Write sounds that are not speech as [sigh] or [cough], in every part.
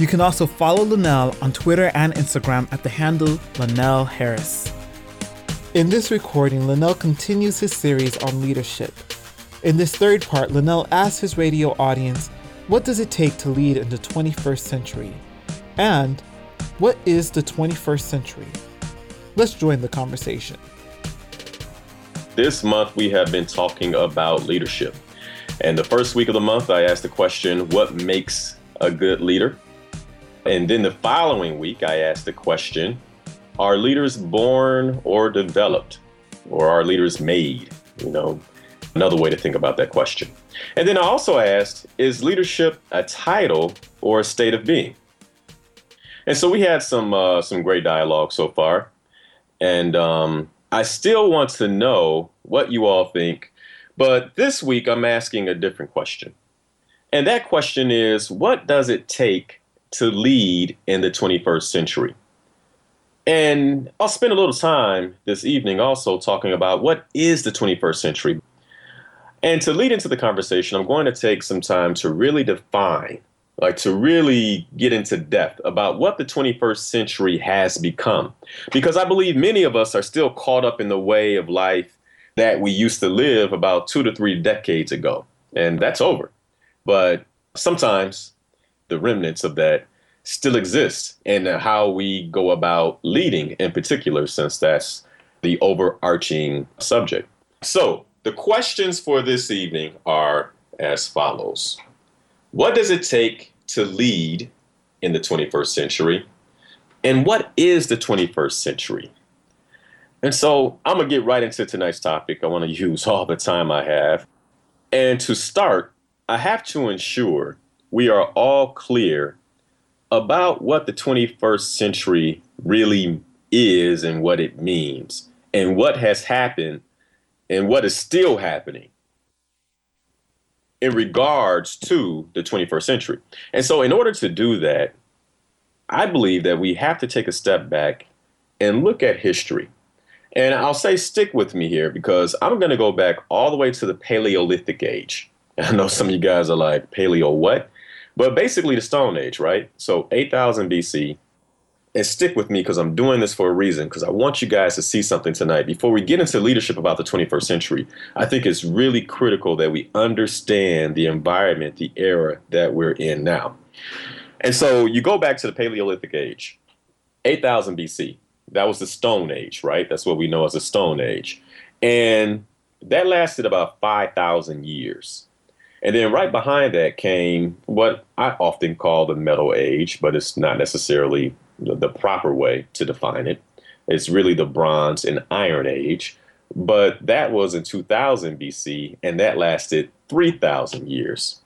You can also follow Linnell on Twitter and Instagram at the handle Linnell Harris. In this recording, Linnell continues his series on leadership. In this third part, Linnell asks his radio audience, what does it take to lead in the 21st century? And what is the 21st century? Let's join the conversation. This month, we have been talking about leadership. And the first week of the month, I asked the question, what makes a good leader? And then the following week, I asked the question Are leaders born or developed? Or are leaders made? You know, another way to think about that question. And then I also asked Is leadership a title or a state of being? And so we had some uh, some great dialogue so far, and um, I still want to know what you all think. But this week I'm asking a different question, and that question is: What does it take to lead in the 21st century. And I'll spend a little time this evening also talking about what is the 21st century. And to lead into the conversation, I'm going to take some time to really define, like to really get into depth about what the 21st century has become. Because I believe many of us are still caught up in the way of life that we used to live about two to three decades ago. And that's over. But sometimes the remnants of that still exist and how we go about leading in particular, since that's the overarching subject. So, the questions for this evening are as follows What does it take to lead in the 21st century? And what is the 21st century? And so I'm going to get right into tonight's topic. I want to [laughs] use all the time I have. And to start, I have to ensure we are all clear about what the 21st century really is and what it means and what has happened and what is still happening in regards to the 21st century. And so, in order to do that, I believe that we have to take a step back and look at history. And I'll say, stick with me here because I'm going to go back all the way to the Paleolithic age. [laughs] I know some of you guys are like, Paleo what? But basically, the Stone Age, right? So 8000 BC. And stick with me because I'm doing this for a reason, because I want you guys to see something tonight. Before we get into leadership about the 21st century, I think it's really critical that we understand the environment, the era that we're in now. And so you go back to the Paleolithic Age, 8000 BC. That was the Stone Age, right? That's what we know as the Stone Age. And that lasted about 5,000 years. And then right behind that came what I often call the Metal Age, but it's not necessarily the proper way to define it. It's really the Bronze and Iron Age. But that was in 2000 BC, and that lasted 3,000 years.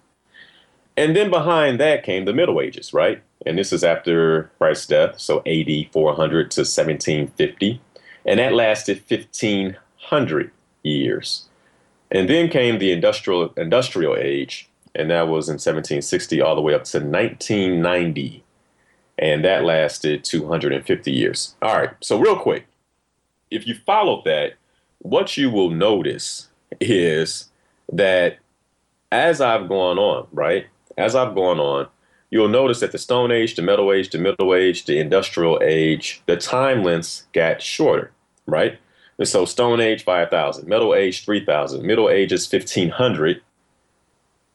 And then behind that came the Middle Ages, right? And this is after Christ's death, so AD 400 to 1750. And that lasted 1,500 years. And then came the industrial industrial age, and that was in 1760 all the way up to 1990. And that lasted 250 years. All right, so real quick, if you follow that, what you will notice is that as I've gone on, right? As I've gone on, you'll notice that the Stone Age, the Metal Age, the Middle Age, the Industrial Age, the time lengths got shorter, right? And so Stone Age 5,000, Middle Age 3,000, Middle Age is 1,500,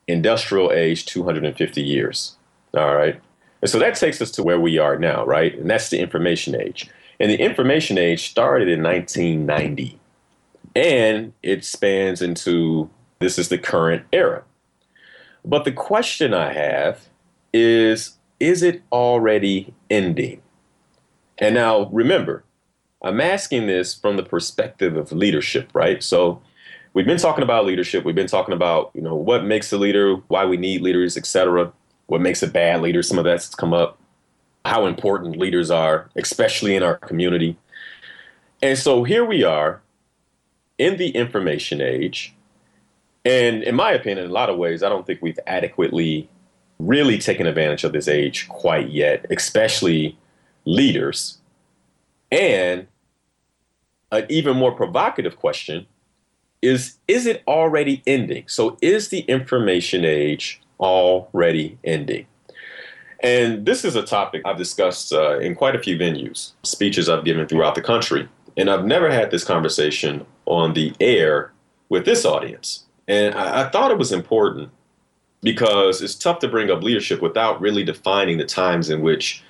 Industrial Age 250 years. All right. And so that takes us to where we are now, right? And that's the Information Age. And the Information Age started in 1990 and it spans into this is the current era. But the question I have is is it already ending? And now remember, I'm asking this from the perspective of leadership, right? So we've been talking about leadership. We've been talking about, you know, what makes a leader, why we need leaders, etc. What makes a bad leader? Some of that's come up. How important leaders are, especially in our community. And so here we are in the information age. And in my opinion, in a lot of ways, I don't think we've adequately really taken advantage of this age quite yet, especially leaders. And an even more provocative question is is it already ending? So is the information age already ending? And this is a topic I've discussed uh, in quite a few venues, speeches I've given throughout the country. And I've never had this conversation on the air with this audience. And I, I thought it was important because it's tough to bring up leadership without really defining the times in which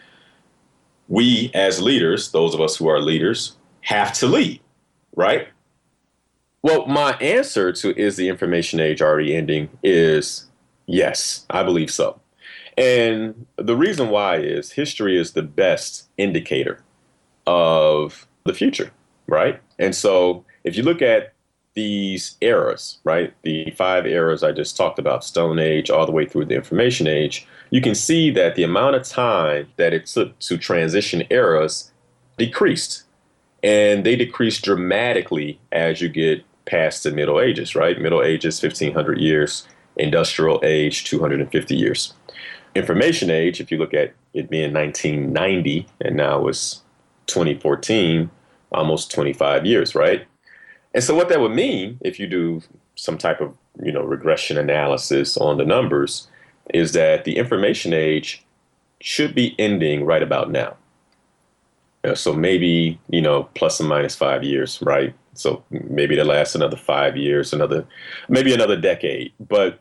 we, as leaders, those of us who are leaders, have to leave, right? Well, my answer to is the information age already ending is yes, I believe so. And the reason why is history is the best indicator of the future, right? And so if you look at these eras, right, the five eras I just talked about, Stone Age all the way through the Information Age, you can see that the amount of time that it took to transition eras decreased. And they decrease dramatically as you get past the Middle Ages, right? Middle Ages, 1500 years, Industrial Age, 250 years. Information Age, if you look at it being 1990 and now it's 2014, almost 25 years, right? And so what that would mean if you do some type of, you know, regression analysis on the numbers is that the information age should be ending right about now. So maybe, you know, plus or minus 5 years, right? So maybe to last another 5 years, another maybe another decade. But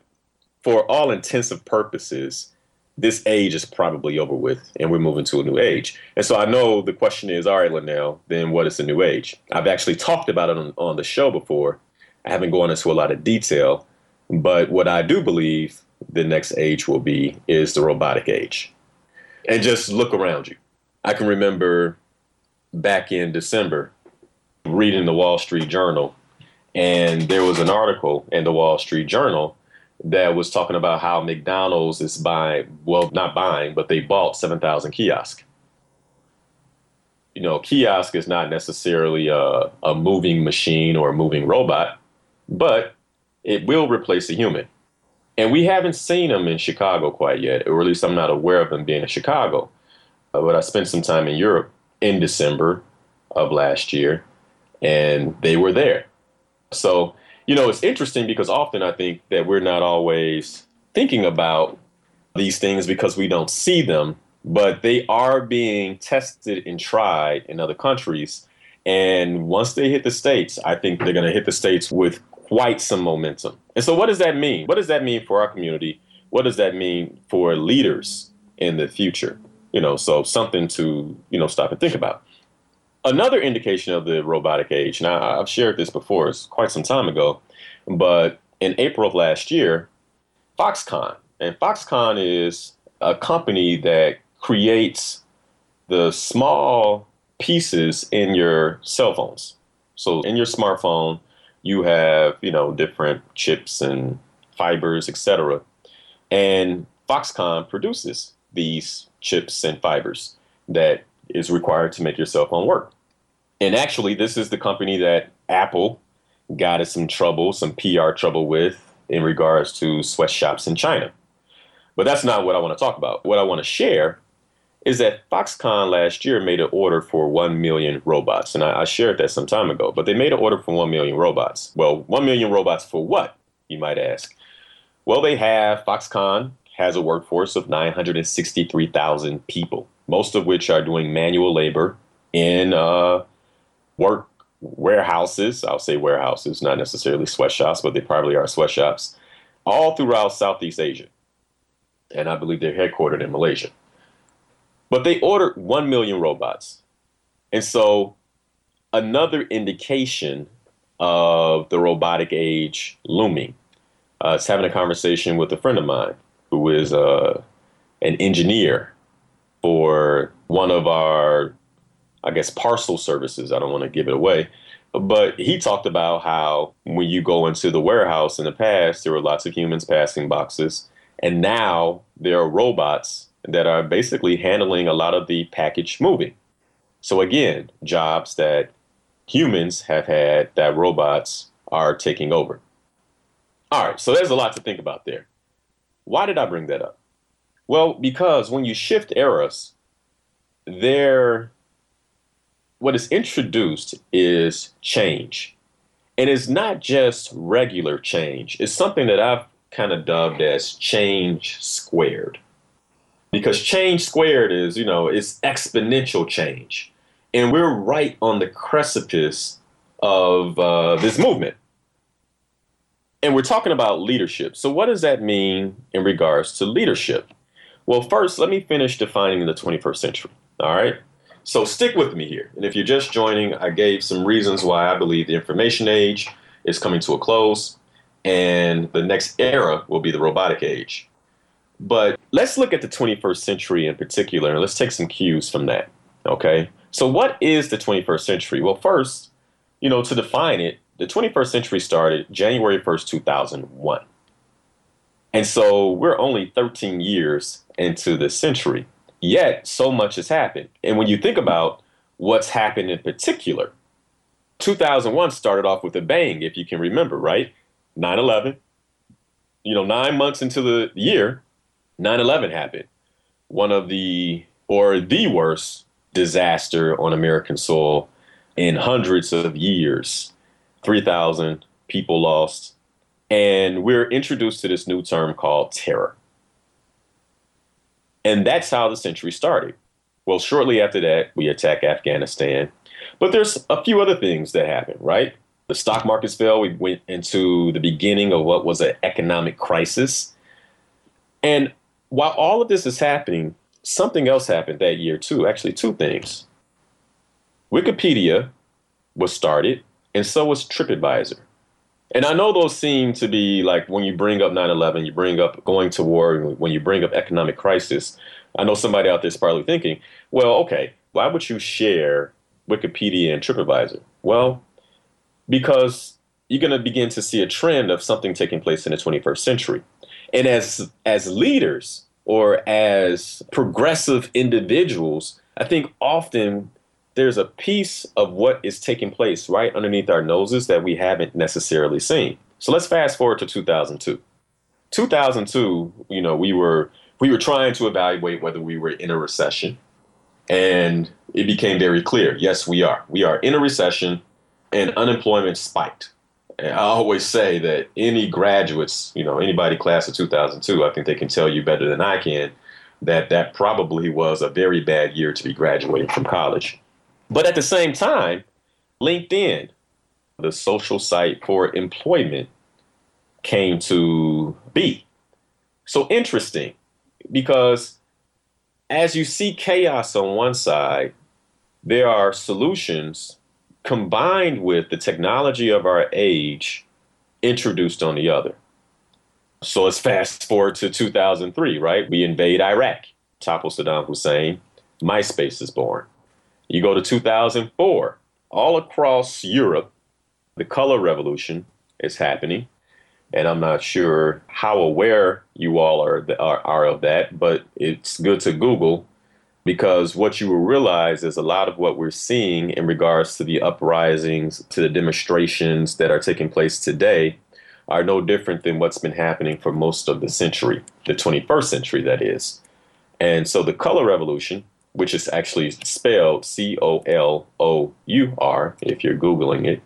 for all intensive purposes, this age is probably over with and we're moving to a new age. And so I know the question is, all right, Linnell, then what is the new age? I've actually talked about it on, on the show before. I haven't gone into a lot of detail, but what I do believe the next age will be is the robotic age. And just look around you. I can remember back in December reading the Wall Street Journal, and there was an article in the Wall Street Journal that was talking about how McDonald's is buying, well, not buying, but they bought 7,000 kiosks. You know, kiosk is not necessarily a, a moving machine or a moving robot, but it will replace a human. And we haven't seen them in Chicago quite yet, or at least I'm not aware of them being in Chicago. Uh, but I spent some time in Europe in December of last year, and they were there. So you know, it's interesting because often I think that we're not always thinking about these things because we don't see them, but they are being tested and tried in other countries. And once they hit the States, I think they're going to hit the States with quite some momentum. And so, what does that mean? What does that mean for our community? What does that mean for leaders in the future? You know, so something to, you know, stop and think about. Another indication of the robotic age, now I've shared this before, it's quite some time ago, but in April of last year, Foxconn, and Foxconn is a company that creates the small pieces in your cell phones. So in your smartphone, you have, you know, different chips and fibers, etc. And Foxconn produces these chips and fibers that is required to make your cell phone work. And actually, this is the company that Apple got us some trouble, some PR trouble with in regards to sweatshops in China. But that's not what I want to talk about. What I want to share is that Foxconn last year made an order for 1 million robots. And I, I, shared that some time ago, but they made an order for 1 million robots. Well, 1 million robots for what, you might ask? Well, they have, Foxconn has a workforce of 963,000 people, most of which are doing manual labor in uh, work warehouses. I'll say warehouses, not necessarily sweatshops, but they probably are sweatshops, all throughout Southeast Asia. And I believe they're headquartered in Malaysia. But they ordered 1 million robots. And so, another indication of the robotic age looming. Uh, I was having a conversation with a friend of mine who is uh, an engineer for one of our I guess, parcel services. I don't want to give it away. But he talked about how when you go into the warehouse in the past, there were lots of humans passing boxes. And now there are robots that are basically handling a lot of the package moving. So, again, jobs that humans have had that robots are taking over. All right, so there's a lot to think about there. Why did I bring that up? Well, because when you shift eras, there what is introduced is change. And it's not just regular change. It's something that I've kind of dubbed as change squared. Because change squared is, you know, it's exponential change. And we're right on the precipice of uh, this movement. And we're talking about leadership. So, what does that mean in regards to leadership? Well, first, let me finish defining the 21st century. All right. So, stick with me here. And if you're just joining, I gave some reasons why I believe the information age is coming to a close and the next era will be the robotic age. But let's look at the 21st century in particular and let's take some cues from that. Okay. So, what is the 21st century? Well, first, you know, to define it, the 21st century started January 1st, 2001. And so we're only 13 years into the century, yet so much has happened. And when you think about what's happened in particular, 2001 started off with a bang, if you can remember, right? 9 11. You know, nine months into the year, 9 11 happened. One of the, or the worst disaster on American soil in hundreds of years. 3,000 people lost. And we're introduced to this new term called terror. And that's how the century started. Well, shortly after that, we attack Afghanistan. But there's a few other things that happened, right? The stock markets fell. We went into the beginning of what was an economic crisis. And while all of this is happening, something else happened that year too. Actually, two things. Wikipedia was started, and so was TripAdvisor. And I know those seem to be like when you bring up 9 11, you bring up going to war, when you bring up economic crisis. I know somebody out there is probably thinking, well, okay, why would you share Wikipedia and TripAdvisor? Well, because you're going to begin to see a trend of something taking place in the 21st century. And as as leaders or as progressive individuals, I think often there's a piece of what is taking place right underneath our noses that we haven't necessarily seen. So let's fast forward to 2002. 2002, you know, we were we were trying to evaluate whether we were in a recession, and it became very clear. Yes, we are. We are in a recession, and unemployment spiked. And I always say that any graduates, you know, anybody class of 2002, I think they can tell you better than I can that that probably was a very bad year to be graduating from college. But at the same time, LinkedIn, the social site for employment, came to be. So interesting because as you see chaos on one side, there are solutions combined with the technology of our age introduced on the other. So let's fast forward to 2003, right? We invade Iraq, topple Saddam Hussein, MySpace is born. You go to 2004, all across Europe, the color revolution is happening. And I'm not sure how aware you all are, are, are of that, but it's good to Google because what you will realize is a lot of what we're seeing in regards to the uprisings, to the demonstrations that are taking place today, are no different than what's been happening for most of the century, the 21st century, that is. And so the color revolution which is actually spelled C O L O U R if you're Googling it.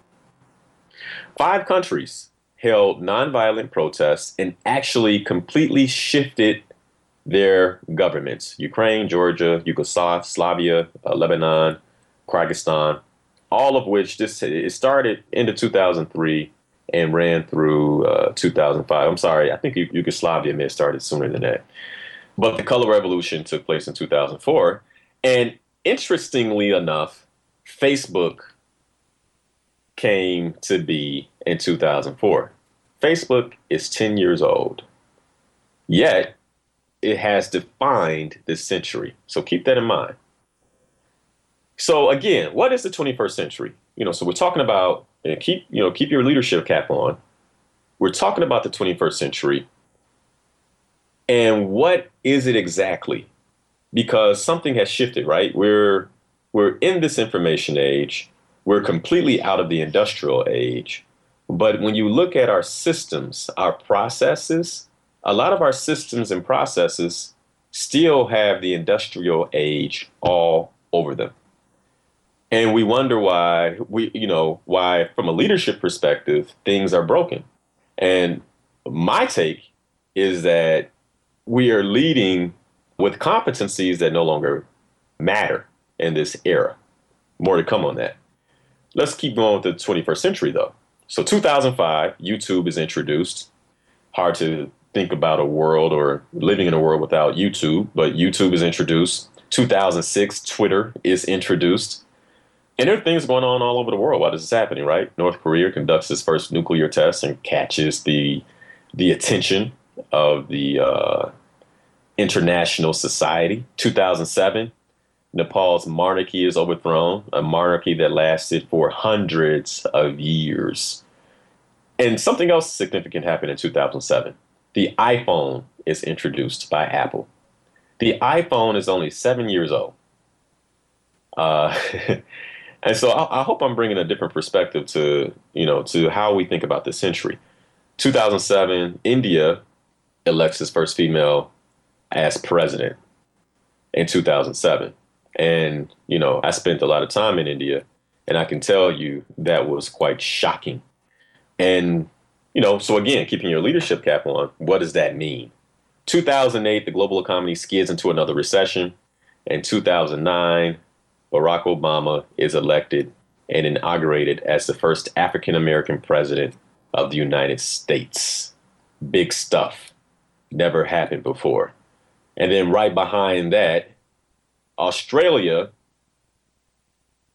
Five countries held nonviolent protests and actually completely shifted their governments Ukraine, Georgia, Yugoslavia, uh, Lebanon, Kyrgyzstan, all of which this it started into 2003 and ran through uh, 2005. I'm sorry, I think Yugoslavia may have started sooner than that. But the color revolution took place in 2004 and interestingly enough, Facebook came to be in 2004. Facebook is 10 years old, yet it has defined this century. So keep that in mind. So again, what is the 21st century? You know, so we're talking about keep you know keep your leadership cap on. We're talking about the 21st century. And what is it exactly? Because something has shifted, right? We're we're in this information age we're completely out of the industrial age. But when you look at our systems, our processes, a lot of our systems and processes still have the industrial age all over them. And we wonder why we, you know, why from a leadership perspective, things are broken. And my take is that we are leading with competencies that no longer matter in this era. More to come on that. Let's keep going with the 21st century though. So 2005, YouTube is introduced. Hard to think about a world or living in a world without YouTube, but YouTube is introduced. 2006, Twitter is introduced. And there are things going on all over the world while this is happening, right? North Korea conducts its first nuclear test and catches the the attention of the uh, international society. 2007, Nepal's monarchy is overthrown, a monarchy that lasted for hundreds of years. And something else significant happened in 2007. The iPhone is introduced by Apple. The iPhone is only seven years old. Uh, [laughs] and so I, I, hope I'm bringing a different perspective to, you know, to how we think about this century. 2007, India elects its first female as president in 2007. And, you know, I spent a lot of time in India, and I can tell you that was quite shocking. And, you know, so again, keeping your leadership cap on, what does that mean? 2008, the global economy skids into another recession. In 2009, Barack Obama is elected and inaugurated as the first African American president of the United States. Big stuff. Never happened before. And then right behind that, Australia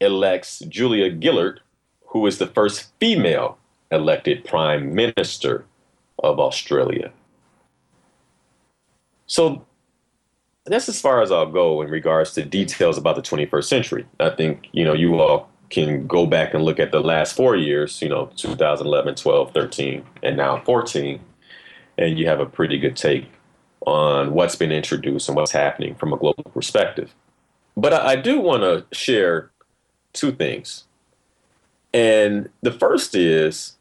elects Julia Gillard, who is the first female elected prime minister of Australia. So that's as far as I'll go in regards to details about the 21st century. I think, you know, you all can go back and look at the last four years, you know, 2011, 12, 13, and now 14, and you have a pretty good take on what's been introduced and what's happening from a global perspective. But I, I do want to share two things. And the first is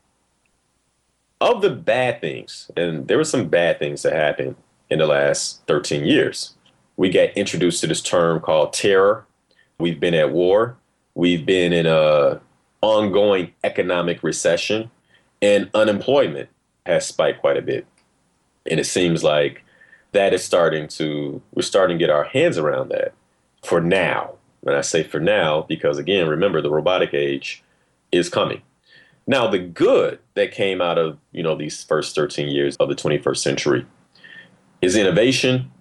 of the bad things, and there were some bad things that happened in the last 13 years. We got introduced to this term called terror. We've been at war. We've been in a ongoing economic recession, and unemployment has spiked quite a bit. And it seems like that is starting to we're starting to get our hands around that for now. And I say for now because, again, remember the robotic age is coming. Now, the good that came out of you know these first 13 years of the 21st century is innovation,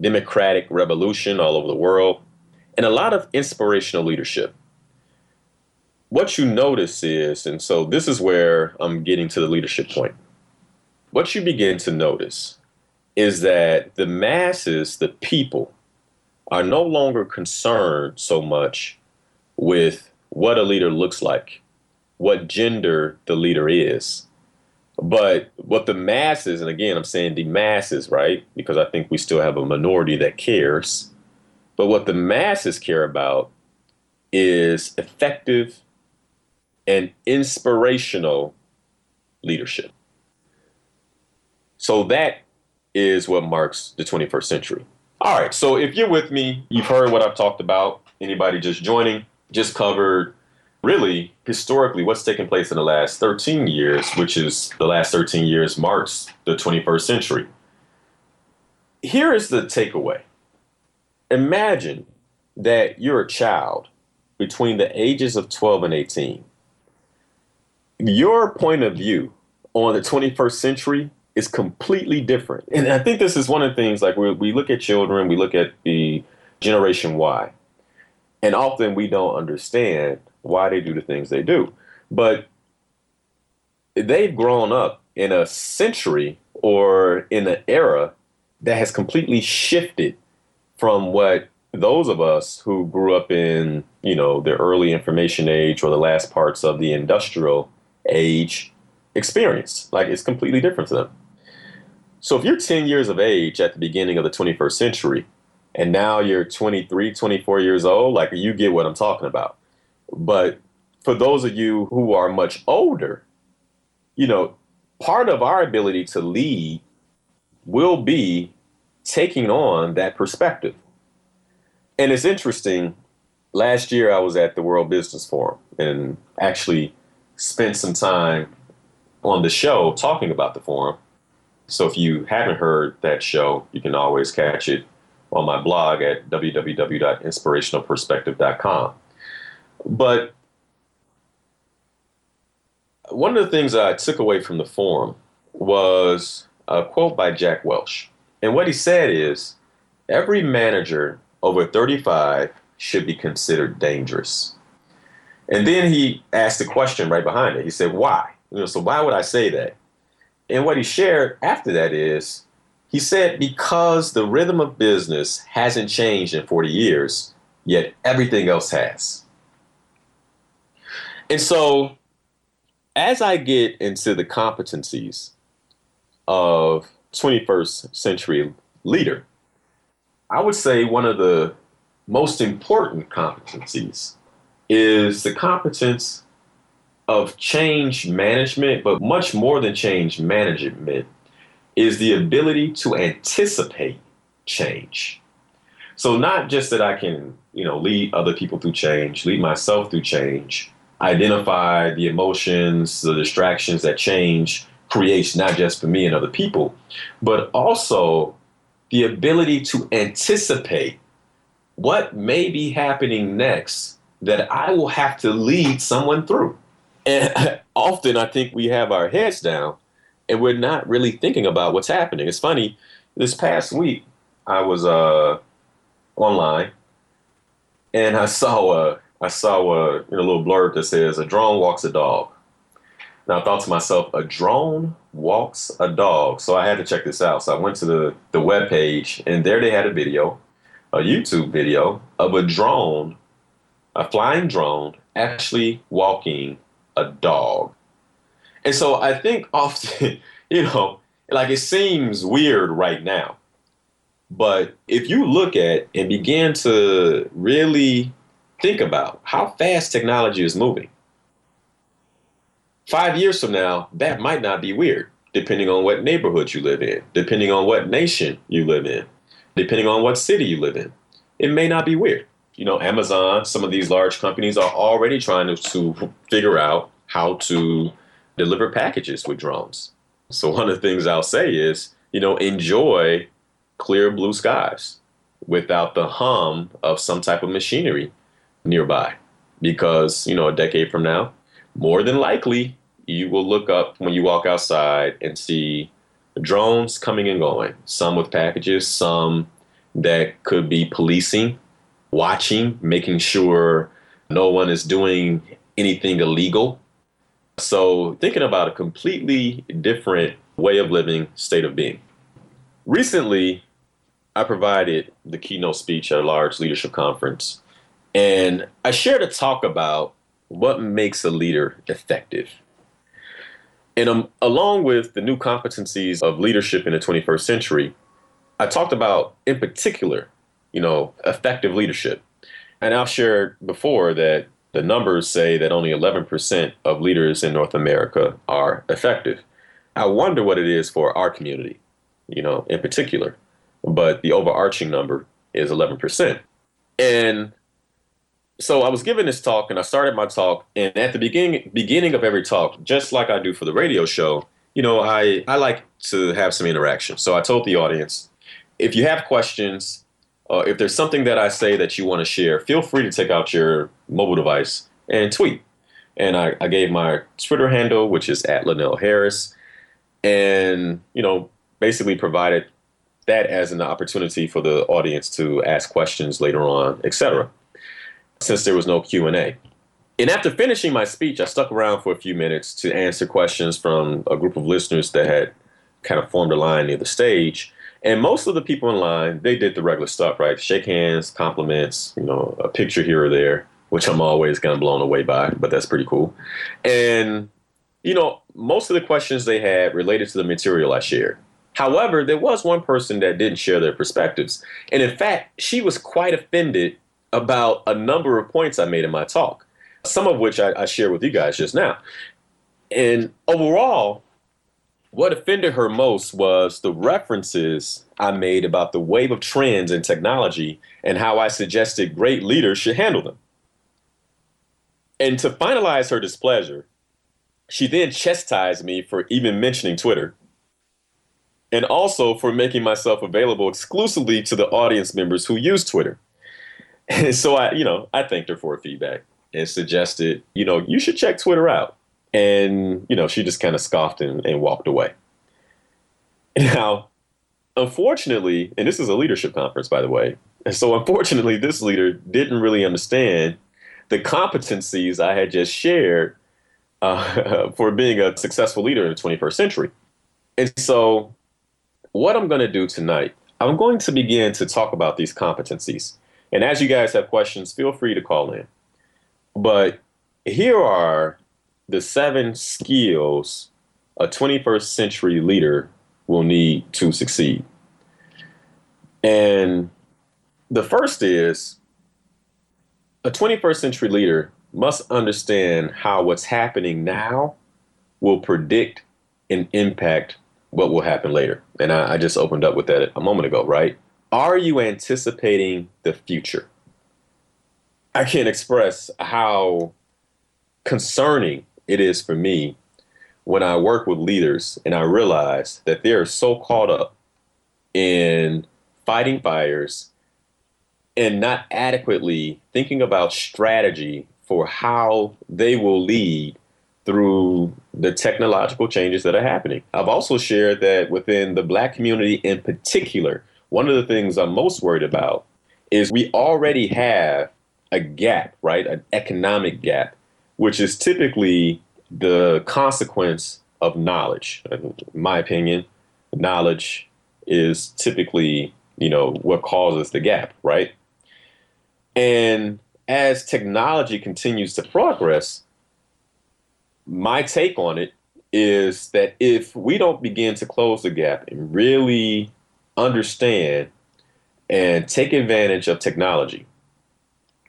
democratic revolution all over the world, and a lot of inspirational leadership. What you notice is, and so this is where I'm getting to the leadership point. What you begin to notice is that the masses, the people, are no longer concerned so much with what a leader looks like, what gender the leader is. But what the masses, and again, I'm saying the masses, right? Because I think we still have a minority that cares. But what the masses care about is effective and inspirational leadership. So that is what marks the 21st century. All right, so if you're with me, you've heard what I've talked about. Anybody just joining, just covered really historically what's taken place in the last 13 years, which is the last 13 years marks the 21st century. Here is the takeaway Imagine that you're a child between the ages of 12 and 18. Your point of view on the 21st century is completely different. And I think this is one of the things like we, look at children, we look at the Generation Y, and often we don't understand why they do the things they do. But they've grown up in a century or in an era that has completely shifted from what those of us who grew up in, you know, the early information age or the last parts of the industrial age experienced. Like it's completely different to them. So if you're 10 years of age at the beginning of the 21st century, and now you're 23, 24 years old, like you get what I'm talking about. But for those of you who are much older, you know, part of our ability to lead will be taking on that perspective. And it's interesting. Last year, I was at the World Business Forum and actually spent some time on the show talking about the forum. So if you haven't heard that show, you can always catch it on my blog at www.inspirationalperspective.com. But one of the things I took away from the forum was a quote by Jack Welch. And what he said is every manager over 35 should be considered dangerous. And then he asked a question right behind it. He said, Why? You know, so why would I say that? And what he shared after that is he said, Because the rhythm of business hasn't changed in 40 years, yet everything else has. And so as I get into the competencies of 21st century leader, I would say one of the most important competencies is the competence of change management, but much more than change management is the ability to anticipate change. So not just that I can, you know, lead other people through change, lead myself through change, identify the emotions, the distractions that change creates not just for me and other people, but also the ability to anticipate what may be happening next that I will have to lead someone through. And [laughs] often I think we have our heads down and we're not really thinking about what's happening. It's funny, this past week I was uh, online and I [laughs] saw a I saw a, you know, little blurb that says a drone walks a dog. Now I thought to myself, a drone walks a dog. So I had to check this out. So I went to the, the web page and there they had a video, a YouTube video of a drone, a flying drone, actually walking a dog. And so I think [laughs] often, you know, like it seems weird right now. But if you look at and begin to really think about how fast technology is moving. Five years from now, that might not be weird, depending on what neighborhood you live in, depending on what nation you live in, depending on what city you live in. It may not be weird. You know, Amazon, some of these large companies are already trying to, to figure out how to deliver packages with drones. So, one of the things I'll say is, you know, enjoy clear blue skies without the hum of some type of machinery nearby. Because, you know, a decade from now, more than likely, you will look up when you walk outside and see drones coming and going, some with packages, some that could be policing, watching, making sure no one is doing anything illegal. So, thinking about a completely different way of living, state of being. Recently, I provided the keynote speech at a large leadership conference and I shared a talk about what makes a leader effective. And um, along with the new competencies of leadership in the 21st century, I talked about, in particular, you know, effective leadership. And I've shared before that the numbers say that only 11% of leaders in North America are effective. I wonder what it is for our community, you know, in particular. But the overarching number is 11%. And so I was giving this talk and I started my talk and at the beginning beginning of every talk, just like I do for the radio show, you know, I, I like to have some interaction. So I told the audience, if you have questions, uh, if there's something that I say that you want to share, feel free to take out your mobile device and tweet. And I, I gave my Twitter handle, which is at Linnell Harris, and you know, basically provided that as an opportunity for the audience to ask questions later on, etc since there was no Q&A. And after finishing my speech, I stuck around for a few minutes to answer questions from a group of listeners that had kind of formed a line near the stage. And most of the people in line, they did the regular stuff, right? Shake hands, compliments, you know, a picture here or there, which I'm always kind of blown away by, but that's pretty cool. And, you know, most of the questions they had related to the material I shared. However, there was one person that didn't share their perspectives. And in fact, she was quite offended about a number of points I made in my talk. some of which I, I shared with you guys just now. And overall, what offended her most was the references I made about the wave of trends in technology and how I suggested great leaders should handle them. And to finalize her displeasure, she then chastised me for even mentioning Twitter and also for making myself available exclusively to the audience members who use Twitter. [laughs] And so I, you know, I thanked her for her feedback and suggested, you know, you should check Twitter out. And, you know, she just kind of scoffed and, and walked away. Now, unfortunately, and this is a leadership conference, by the way. And so unfortunately, this leader didn't really understand the competencies I had just shared uh, [laughs] for being a successful leader in the 21st century. And so, what I'm going to do tonight, I'm going to begin to talk about these competencies. And as you guys have questions, feel free to call in. But here are the seven skills a 21st century leader will need to succeed. And the first is a 21st century leader must understand how what's happening now will predict and impact what will happen later. And I, I, just opened up with that a moment ago, right? Are you anticipating the future? I can't express how concerning it is for me when I work with leaders and I realize that they're so caught up in fighting fires and not adequately thinking about strategy for how they will lead through the technological changes that are happening. I've also shared that within the black community in particular, one of the things I'm most worried about is we already have a gap, right? An economic gap, which is typically the consequence of knowledge. In my opinion, knowledge is typically, you know, what causes the gap, right? And as technology continues to progress, my take on it is that if we don't begin to close the gap and really understand and take advantage of technology,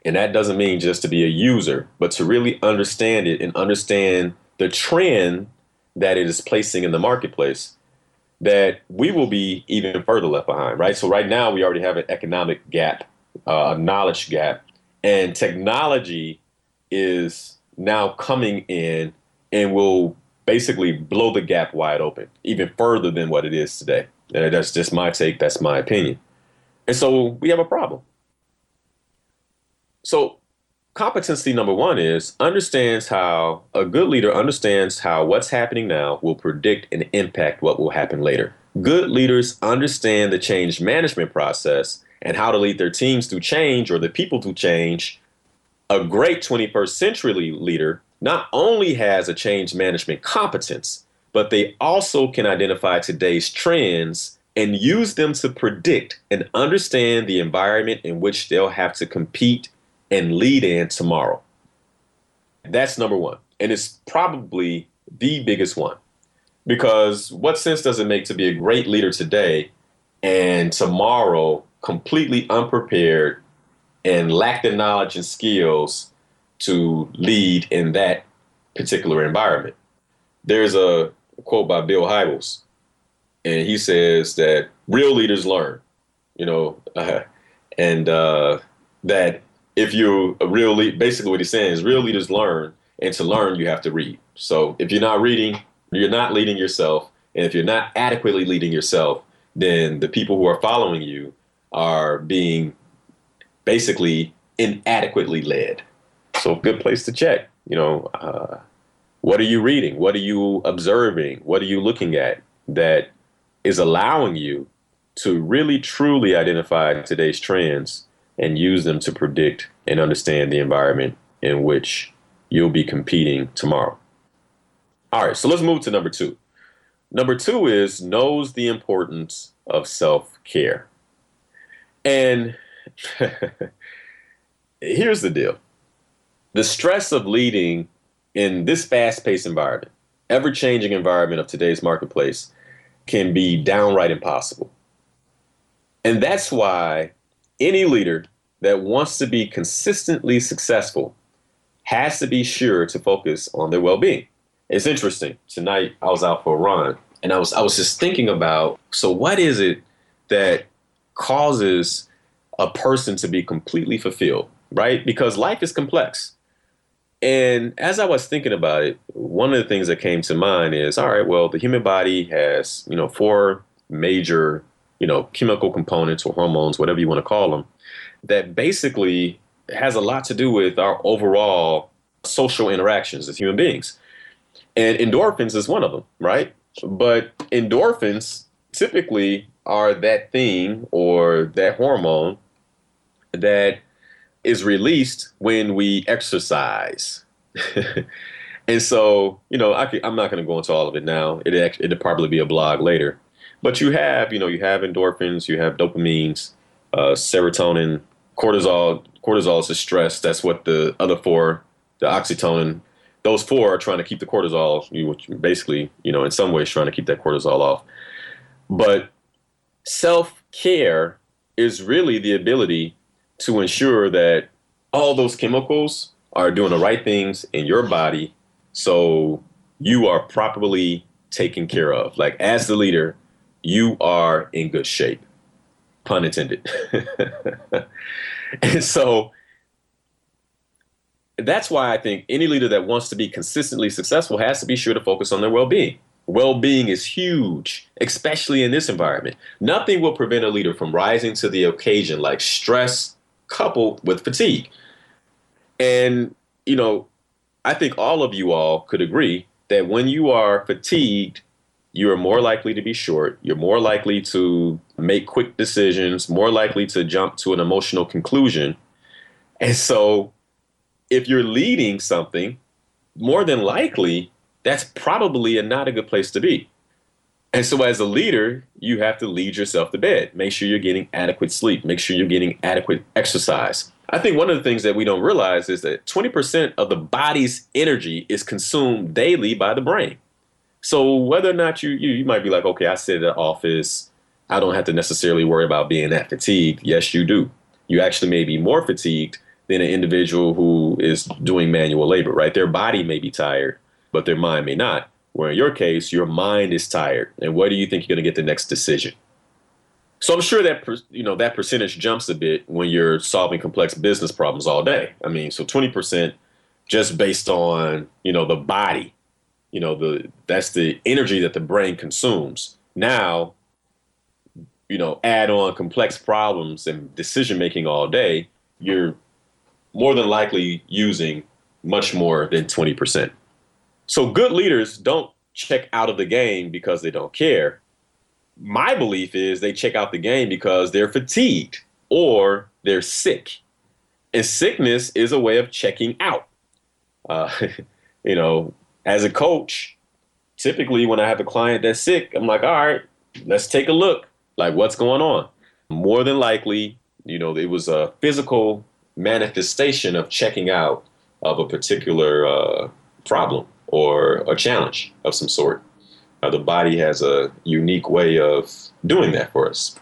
and that doesn't mean just to be a user, but to really understand it and understand the trend that it is placing in the marketplace, that we will be even further left behind, right? So, right now, we already have an economic gap, uh, a knowledge gap, and technology is now coming in and will basically blow the gap wide open, even further than what it is today. And that's just my take, that's my opinion. And so we have a problem. So competency number one is understands how a good leader understands how what's happening now will predict and impact what will happen later. Good leaders understand the change management process and how to lead their teams through change or the people through change. A great 21st century leader not only has a change management competence, but they also can identify today's trends and use them to predict and understand the environment in which they'll have to compete and lead in tomorrow. That's number one. And it's probably the biggest one. Because what sense does it make to be a great leader today and tomorrow completely unprepared and lack the knowledge and skills to lead in that particular environment? There's a quote by Bill Hybels, and he says that real leaders learn, you know, uh, [laughs] and uh, that if you're a real lead, basically what he's saying is real leaders learn, and to learn you have to read. So if you're not reading, you're not leading yourself, and if you're not adequately leading yourself, then the people who are following you are being basically inadequately led. So a good place to check. You know, uh, what are you reading? What are you observing? What are you looking at that is allowing you to really truly identify today's trends and use them to predict and understand the environment in which you'll be competing tomorrow. All right, so let's move to number two. Number two is knows the importance of self care. And [laughs] here's the deal the stress of leading in this fast paced environment, ever changing environment of today's marketplace, can be downright impossible. And that's why any leader that wants to be consistently successful has to be sure to focus on their well-being. It's interesting. Tonight I was out for a run and I was I was just thinking about so what is it that causes a person to be completely fulfilled, right? Because life is complex. And as I was thinking about it, one of the things that came to mind is all right, well, the human body has, you know, four major, you know, chemical components or hormones, whatever you want to call them, that basically has a lot to do with our overall social interactions as human beings. And endorphins is one of them, right? But endorphins typically are that thing or that hormone that is released when we exercise. [laughs] and so, you know, I am not going to go into all of it now. It it'll probably be a blog later. But you have, you know, you have endorphins, you have dopamines, uh, serotonin, cortisol. Cortisol is the stress. That's what the other four, the oxytocin, those four are trying to keep the cortisol. You basically, you know, in some ways, trying to keep that cortisol off. But self care is really the ability to ensure that all those chemicals are doing the right things in your body so you are properly taken care of. Like as the leader, you are in good shape. Pun intended. [laughs] and so that's why I think any leader that wants to be consistently successful has to be sure to focus on their well being. Well being is huge, especially in this environment. Nothing will prevent a leader from rising to the occasion like stress coupled with fatigue. And, you know, I think all of you all could agree that when you are fatigued, you are more likely to be short. You're more likely to make quick decisions, more likely to jump to an emotional conclusion. And so, if you're leading something, more than likely, that's probably a not a good place to be. And so, as a leader, you have to lead yourself to bed. Make sure you're getting adequate sleep. Make sure you're getting adequate exercise. I think one of the things that we don't realize is that 20% of the body's energy is consumed daily by the brain. So whether or not you, you, you might be like, okay, I sit at the office, I don't have to necessarily worry about being that fatigued. Yes, you do. You actually may be more fatigued than an individual who is doing manual labor, right? Their body may be tired, but their mind may not. Where in your case, your mind is tired. And where do you think you're going to get the next decision? So I'm sure that you know that percentage jumps a bit when you're solving complex business problems all day. I mean, so 20% just based on you know the body you know the that's the energy that the brain consumes. Now you know add on complex problems and decision making all day you're more than likely using much more than 20% so good leaders don't check out of the game because they don't care. My belief is they check out the game because they're fatigued or they're sick. And sickness is a way of checking out. Uh, [laughs] you know as a coach, typically when I have a client that's sick, I'm like, all right, let's take a look. Like, what's going on? More than likely, you know, it was a physical manifestation of checking out of a particular uh, problem or a challenge of some sort. Uh, the body has a unique way of doing that for us.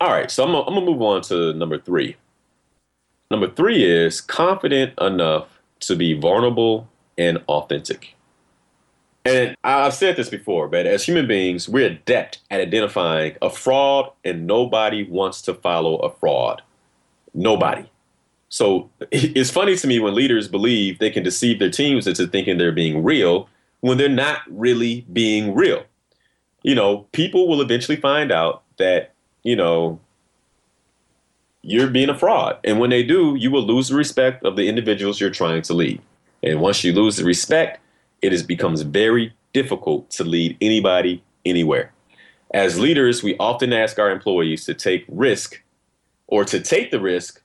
All right, so I'm I'm gonna move on to number three. Number three is confident enough to be vulnerable and authentic. And I've said this before, but as human beings, we're adept at identifying a fraud, and nobody wants to follow a fraud. Nobody. So [laughs] it's funny to me when leaders believe they can deceive their teams into thinking they're being real when they're not really being real. You know, people will eventually find out that, you know, you're being a fraud. And when they do, you will lose the respect of the individuals you're trying to lead. And once you lose the respect, it is, becomes very difficult to lead anybody anywhere. As leaders, we often ask our employees to take risk or to take the risk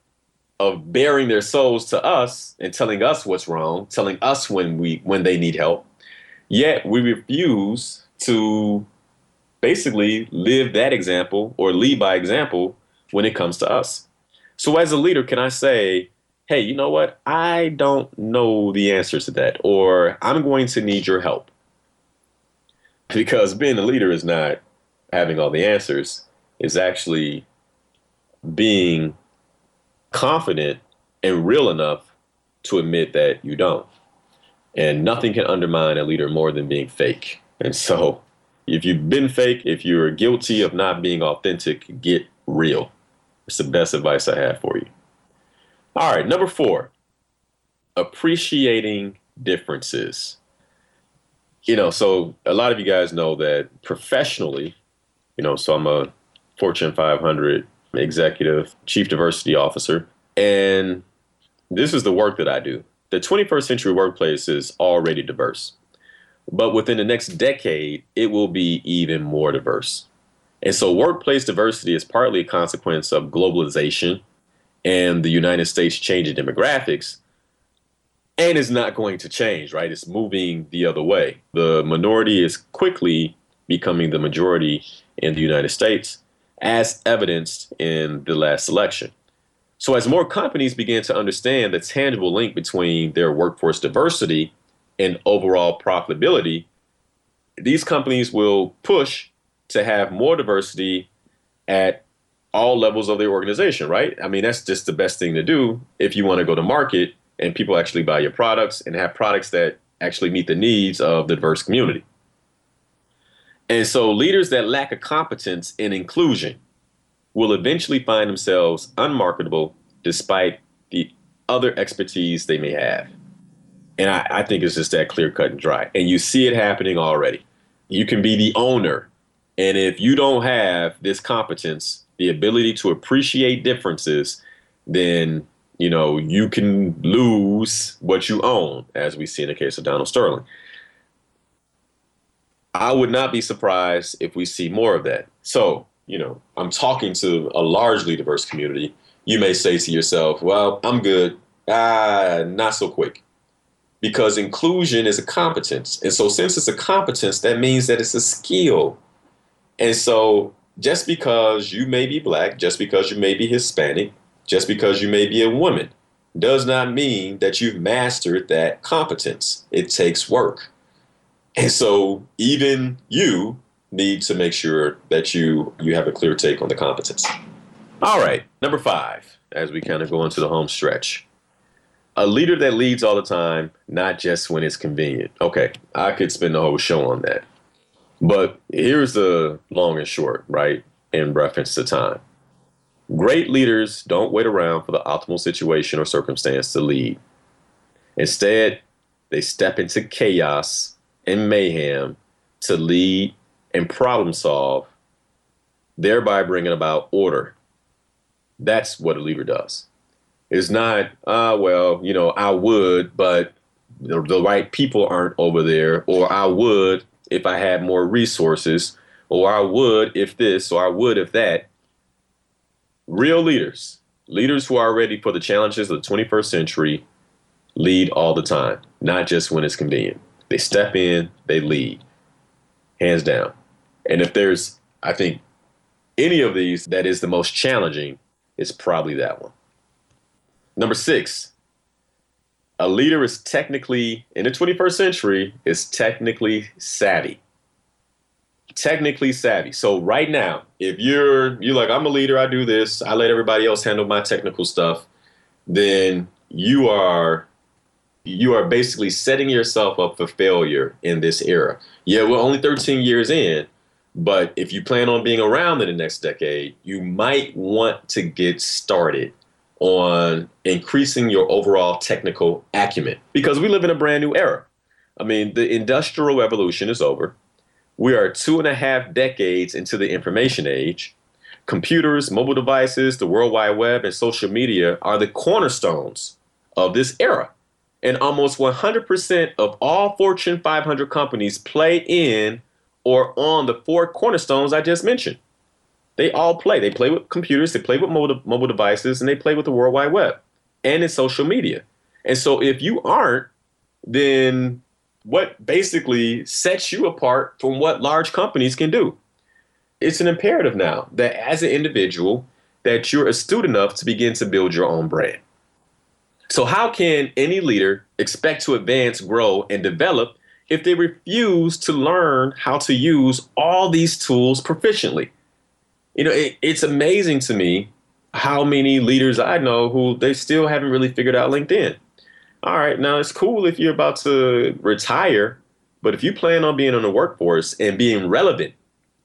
of baring their souls to us and telling us what's wrong, telling us when we when they need help. Yet we refuse to basically live that example or lead by example when it comes to us. So as a leader, can I say hey, you know what? I don't know the answers to that, or I'm going to need your help. [laughs] Because being a leader is not having all the answers, is actually being confident and real enough to admit that you don't. And nothing can undermine a leader more than being fake. And so, if you've been fake, if you're guilty of not being authentic, get real. It's the best advice I have for you. All right, number four, appreciating differences. You know, so a lot of you guys know that professionally, you know, so I'm a Fortune 500 executive, chief diversity officer, and this is the work that I do. The 21st century workplace is already diverse, but within the next decade, it will be even more diverse. And so, workplace diversity is partly a consequence of globalization and the United States changing demographics, and is not going to change, right? It's moving the other way. The minority is quickly becoming the majority in the United States, as evidenced in the last election. So, as more companies begin to understand the tangible link between their workforce diversity and overall profitability, these companies will push to have more diversity at all levels of the organization, right? I mean, that's just the best thing to do if you want to go to market and people actually buy your products and have products that actually meet the needs of the diverse community. And so leaders that lack a competence in inclusion will eventually find themselves unmarketable despite the other expertise they may have. And I, I think it's just that clear cut and dry. And you see it happening already. You can be the owner. And if you don't have this competence, the ability to appreciate differences, then you know you can lose what you own, as we see in the case of Donald Sterling. I would not be surprised if we see more of that. So, you know, I'm talking to a largely diverse community. You may say to yourself, well, I'm good. Ah, not so quick. Because inclusion is a competence. And so, since it's a competence, that means that it's a skill. And so, just because you may be black, just because you may be Hispanic, just because you may be a woman, does not mean that you've mastered that competence. It takes work. And so even you need to make sure that you you have a clear take on the competence. All right, number 5, as we kind of go into the home stretch. A leader that leads all the time, not just when it's convenient. Okay, I could spend the whole show on that. But here's the long and short, right, in reference to time. Great leaders don't wait around for the optimal situation or circumstance to lead. Instead, they step into chaos and mayhem to lead and problem solve, thereby bringing about order. That's what a leader does. It's not, ah, uh, well, you know, I would, but the, the right people aren't over there, or I would, if I had more resources, or I would if this, or I would if that. Real leaders, leaders who are ready for the challenges of the 21st century, lead all the time, not just when it's convenient. They step in, they lead, hands down. And if there's, I think, any of these that is the most challenging, it's probably that one. Number six, a leader is technically, in the 21st century, is technically savvy. Technically savvy. So right now, if you're you're like, I'm a leader, I do this, I let everybody else handle my technical stuff, then you are you are basically setting yourself up for failure in this era. Yeah, we're only 13 years in, but if you plan on being around in the next decade, you might want to get started on increasing your overall technical acumen because we live in a brand new era. I mean, the industrial revolution is over. We are two and a half decades into the information age. Computers, mobile devices, the World Wide Web, and social media are the cornerstones of this era. And almost 100% of all Fortune 500 companies play in or on the four cornerstones I just mentioned. They all play. They play with computers, they play with mobile, mobile devices, and they play with the World Wide Web and in social media. And so if you aren't, then what basically sets you apart from what large companies can do? It's an imperative now that as an individual, that you're astute enough to begin to build your own brand. So how can any leader expect to advance, grow, and develop if they refuse to learn how to use all these tools proficiently? You know, it, it's amazing to me how many leaders I know who they still haven't really figured out LinkedIn. all right, now it's cool if you're about to retire, but if you plan on being in the workforce and being relevant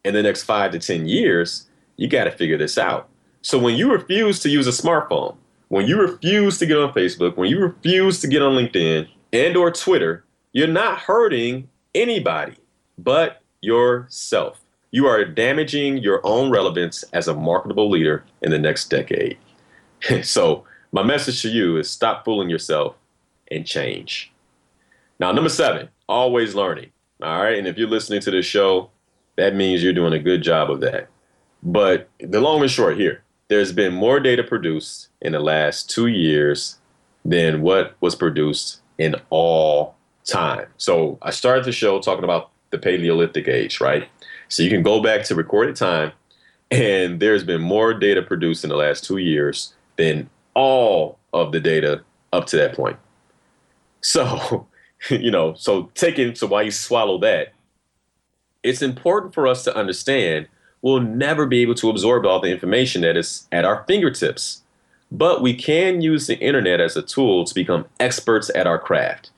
in the next five to 10 years, you got to figure this out. So when you refuse to use a smartphone, when you refuse to get on Facebook, when you refuse to get on LinkedIn and or Twitter, you're not hurting anybody but yourself. You are damaging your own relevance as a marketable leader in the next decade. [laughs] so, my message to you is stop fooling yourself and change. Now, number seven, always learning. All right. And if you're listening to this show, that means you're doing a good job of that. But the long and short here, there's been more data produced in the last two years than what was produced in all time. So I started the show talking about the Paleolithic age, right? So you can go back to recorded time, and there's been more data produced in the last two years than all of the data up to that point. So, [laughs] you know, so taking so why you swallow that, it's important for us to understand we'll never be able to absorb all the information that is at our fingertips. But we can use the internet as a tool to become experts at our craft.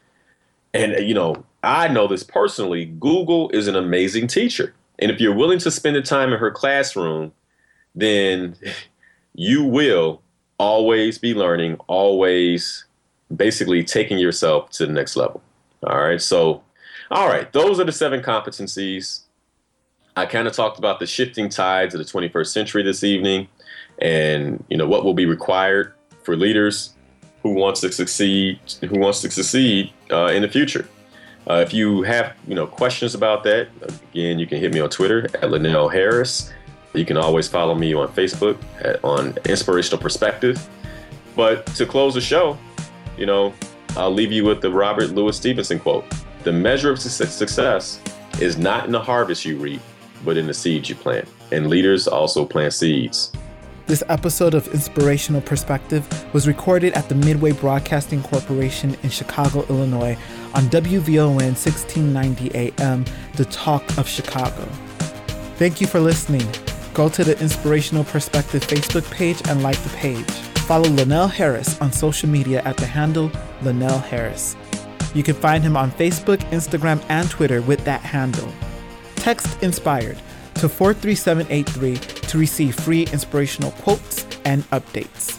And, you know, I know this personally. Google is an amazing teacher. And if you're willing to spend the time in her classroom, then you will always be learning, always basically taking yourself to the next level. All right. So, all right, those are the seven competencies. I kind of talked about the shifting tides of the 21st century this evening and, you know, what will be required for leaders who wants to succeed, who wants to succeed uh, in the future. Uh, if you have, you know, questions about that, again, you can hit me on Twitter at Linnell Harris. You can always follow me on Facebook at, on Inspirational Perspective. But to close the show, you know, I'll leave you with the Robert Louis Stevenson quote The measure of success is not in the harvest you reap, but in the seeds you plant. And leaders also plant seeds. This episode of Inspirational Perspective was recorded at the Midway Broadcasting Corporation in Chicago, Illinois on WVON 1690 AM, The Talk of Chicago. Thank you for listening. Go to the Inspirational Perspective Facebook page and like the page. Follow Linnell Harris on social media at the handle Linnell Harris. You can find him on Facebook, Instagram, and Twitter with that handle. Text Inspired to 43783 to receive free inspirational quotes and updates.